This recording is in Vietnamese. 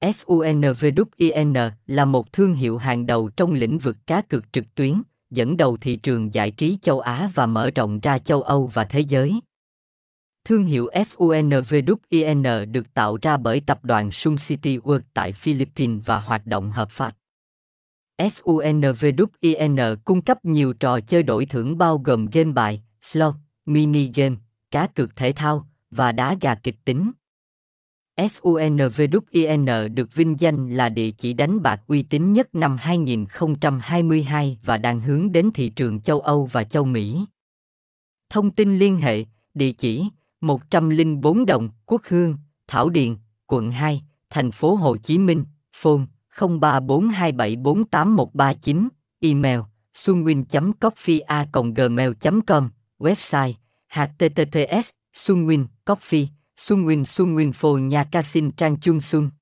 FUNVWIN là một thương hiệu hàng đầu trong lĩnh vực cá cược trực tuyến, dẫn đầu thị trường giải trí châu Á và mở rộng ra châu Âu và thế giới. Thương hiệu FUNVWIN được tạo ra bởi tập đoàn Sun City World tại Philippines và hoạt động hợp pháp. FUNVWIN cung cấp nhiều trò chơi đổi thưởng bao gồm game bài, slot, mini game, cá cược thể thao và đá gà kịch tính. FUNVWIN được vinh danh là địa chỉ đánh bạc uy tín nhất năm 2022 và đang hướng đến thị trường châu Âu và châu Mỹ. Thông tin liên hệ, địa chỉ 104 Đồng, Quốc Hương, Thảo Điền, quận 2, thành phố Hồ Chí Minh, phone 0342748139, email sunwin.coffee.gmail.com, website https sunwin Win sunwin sunwin phô nhà casin trang chung sun.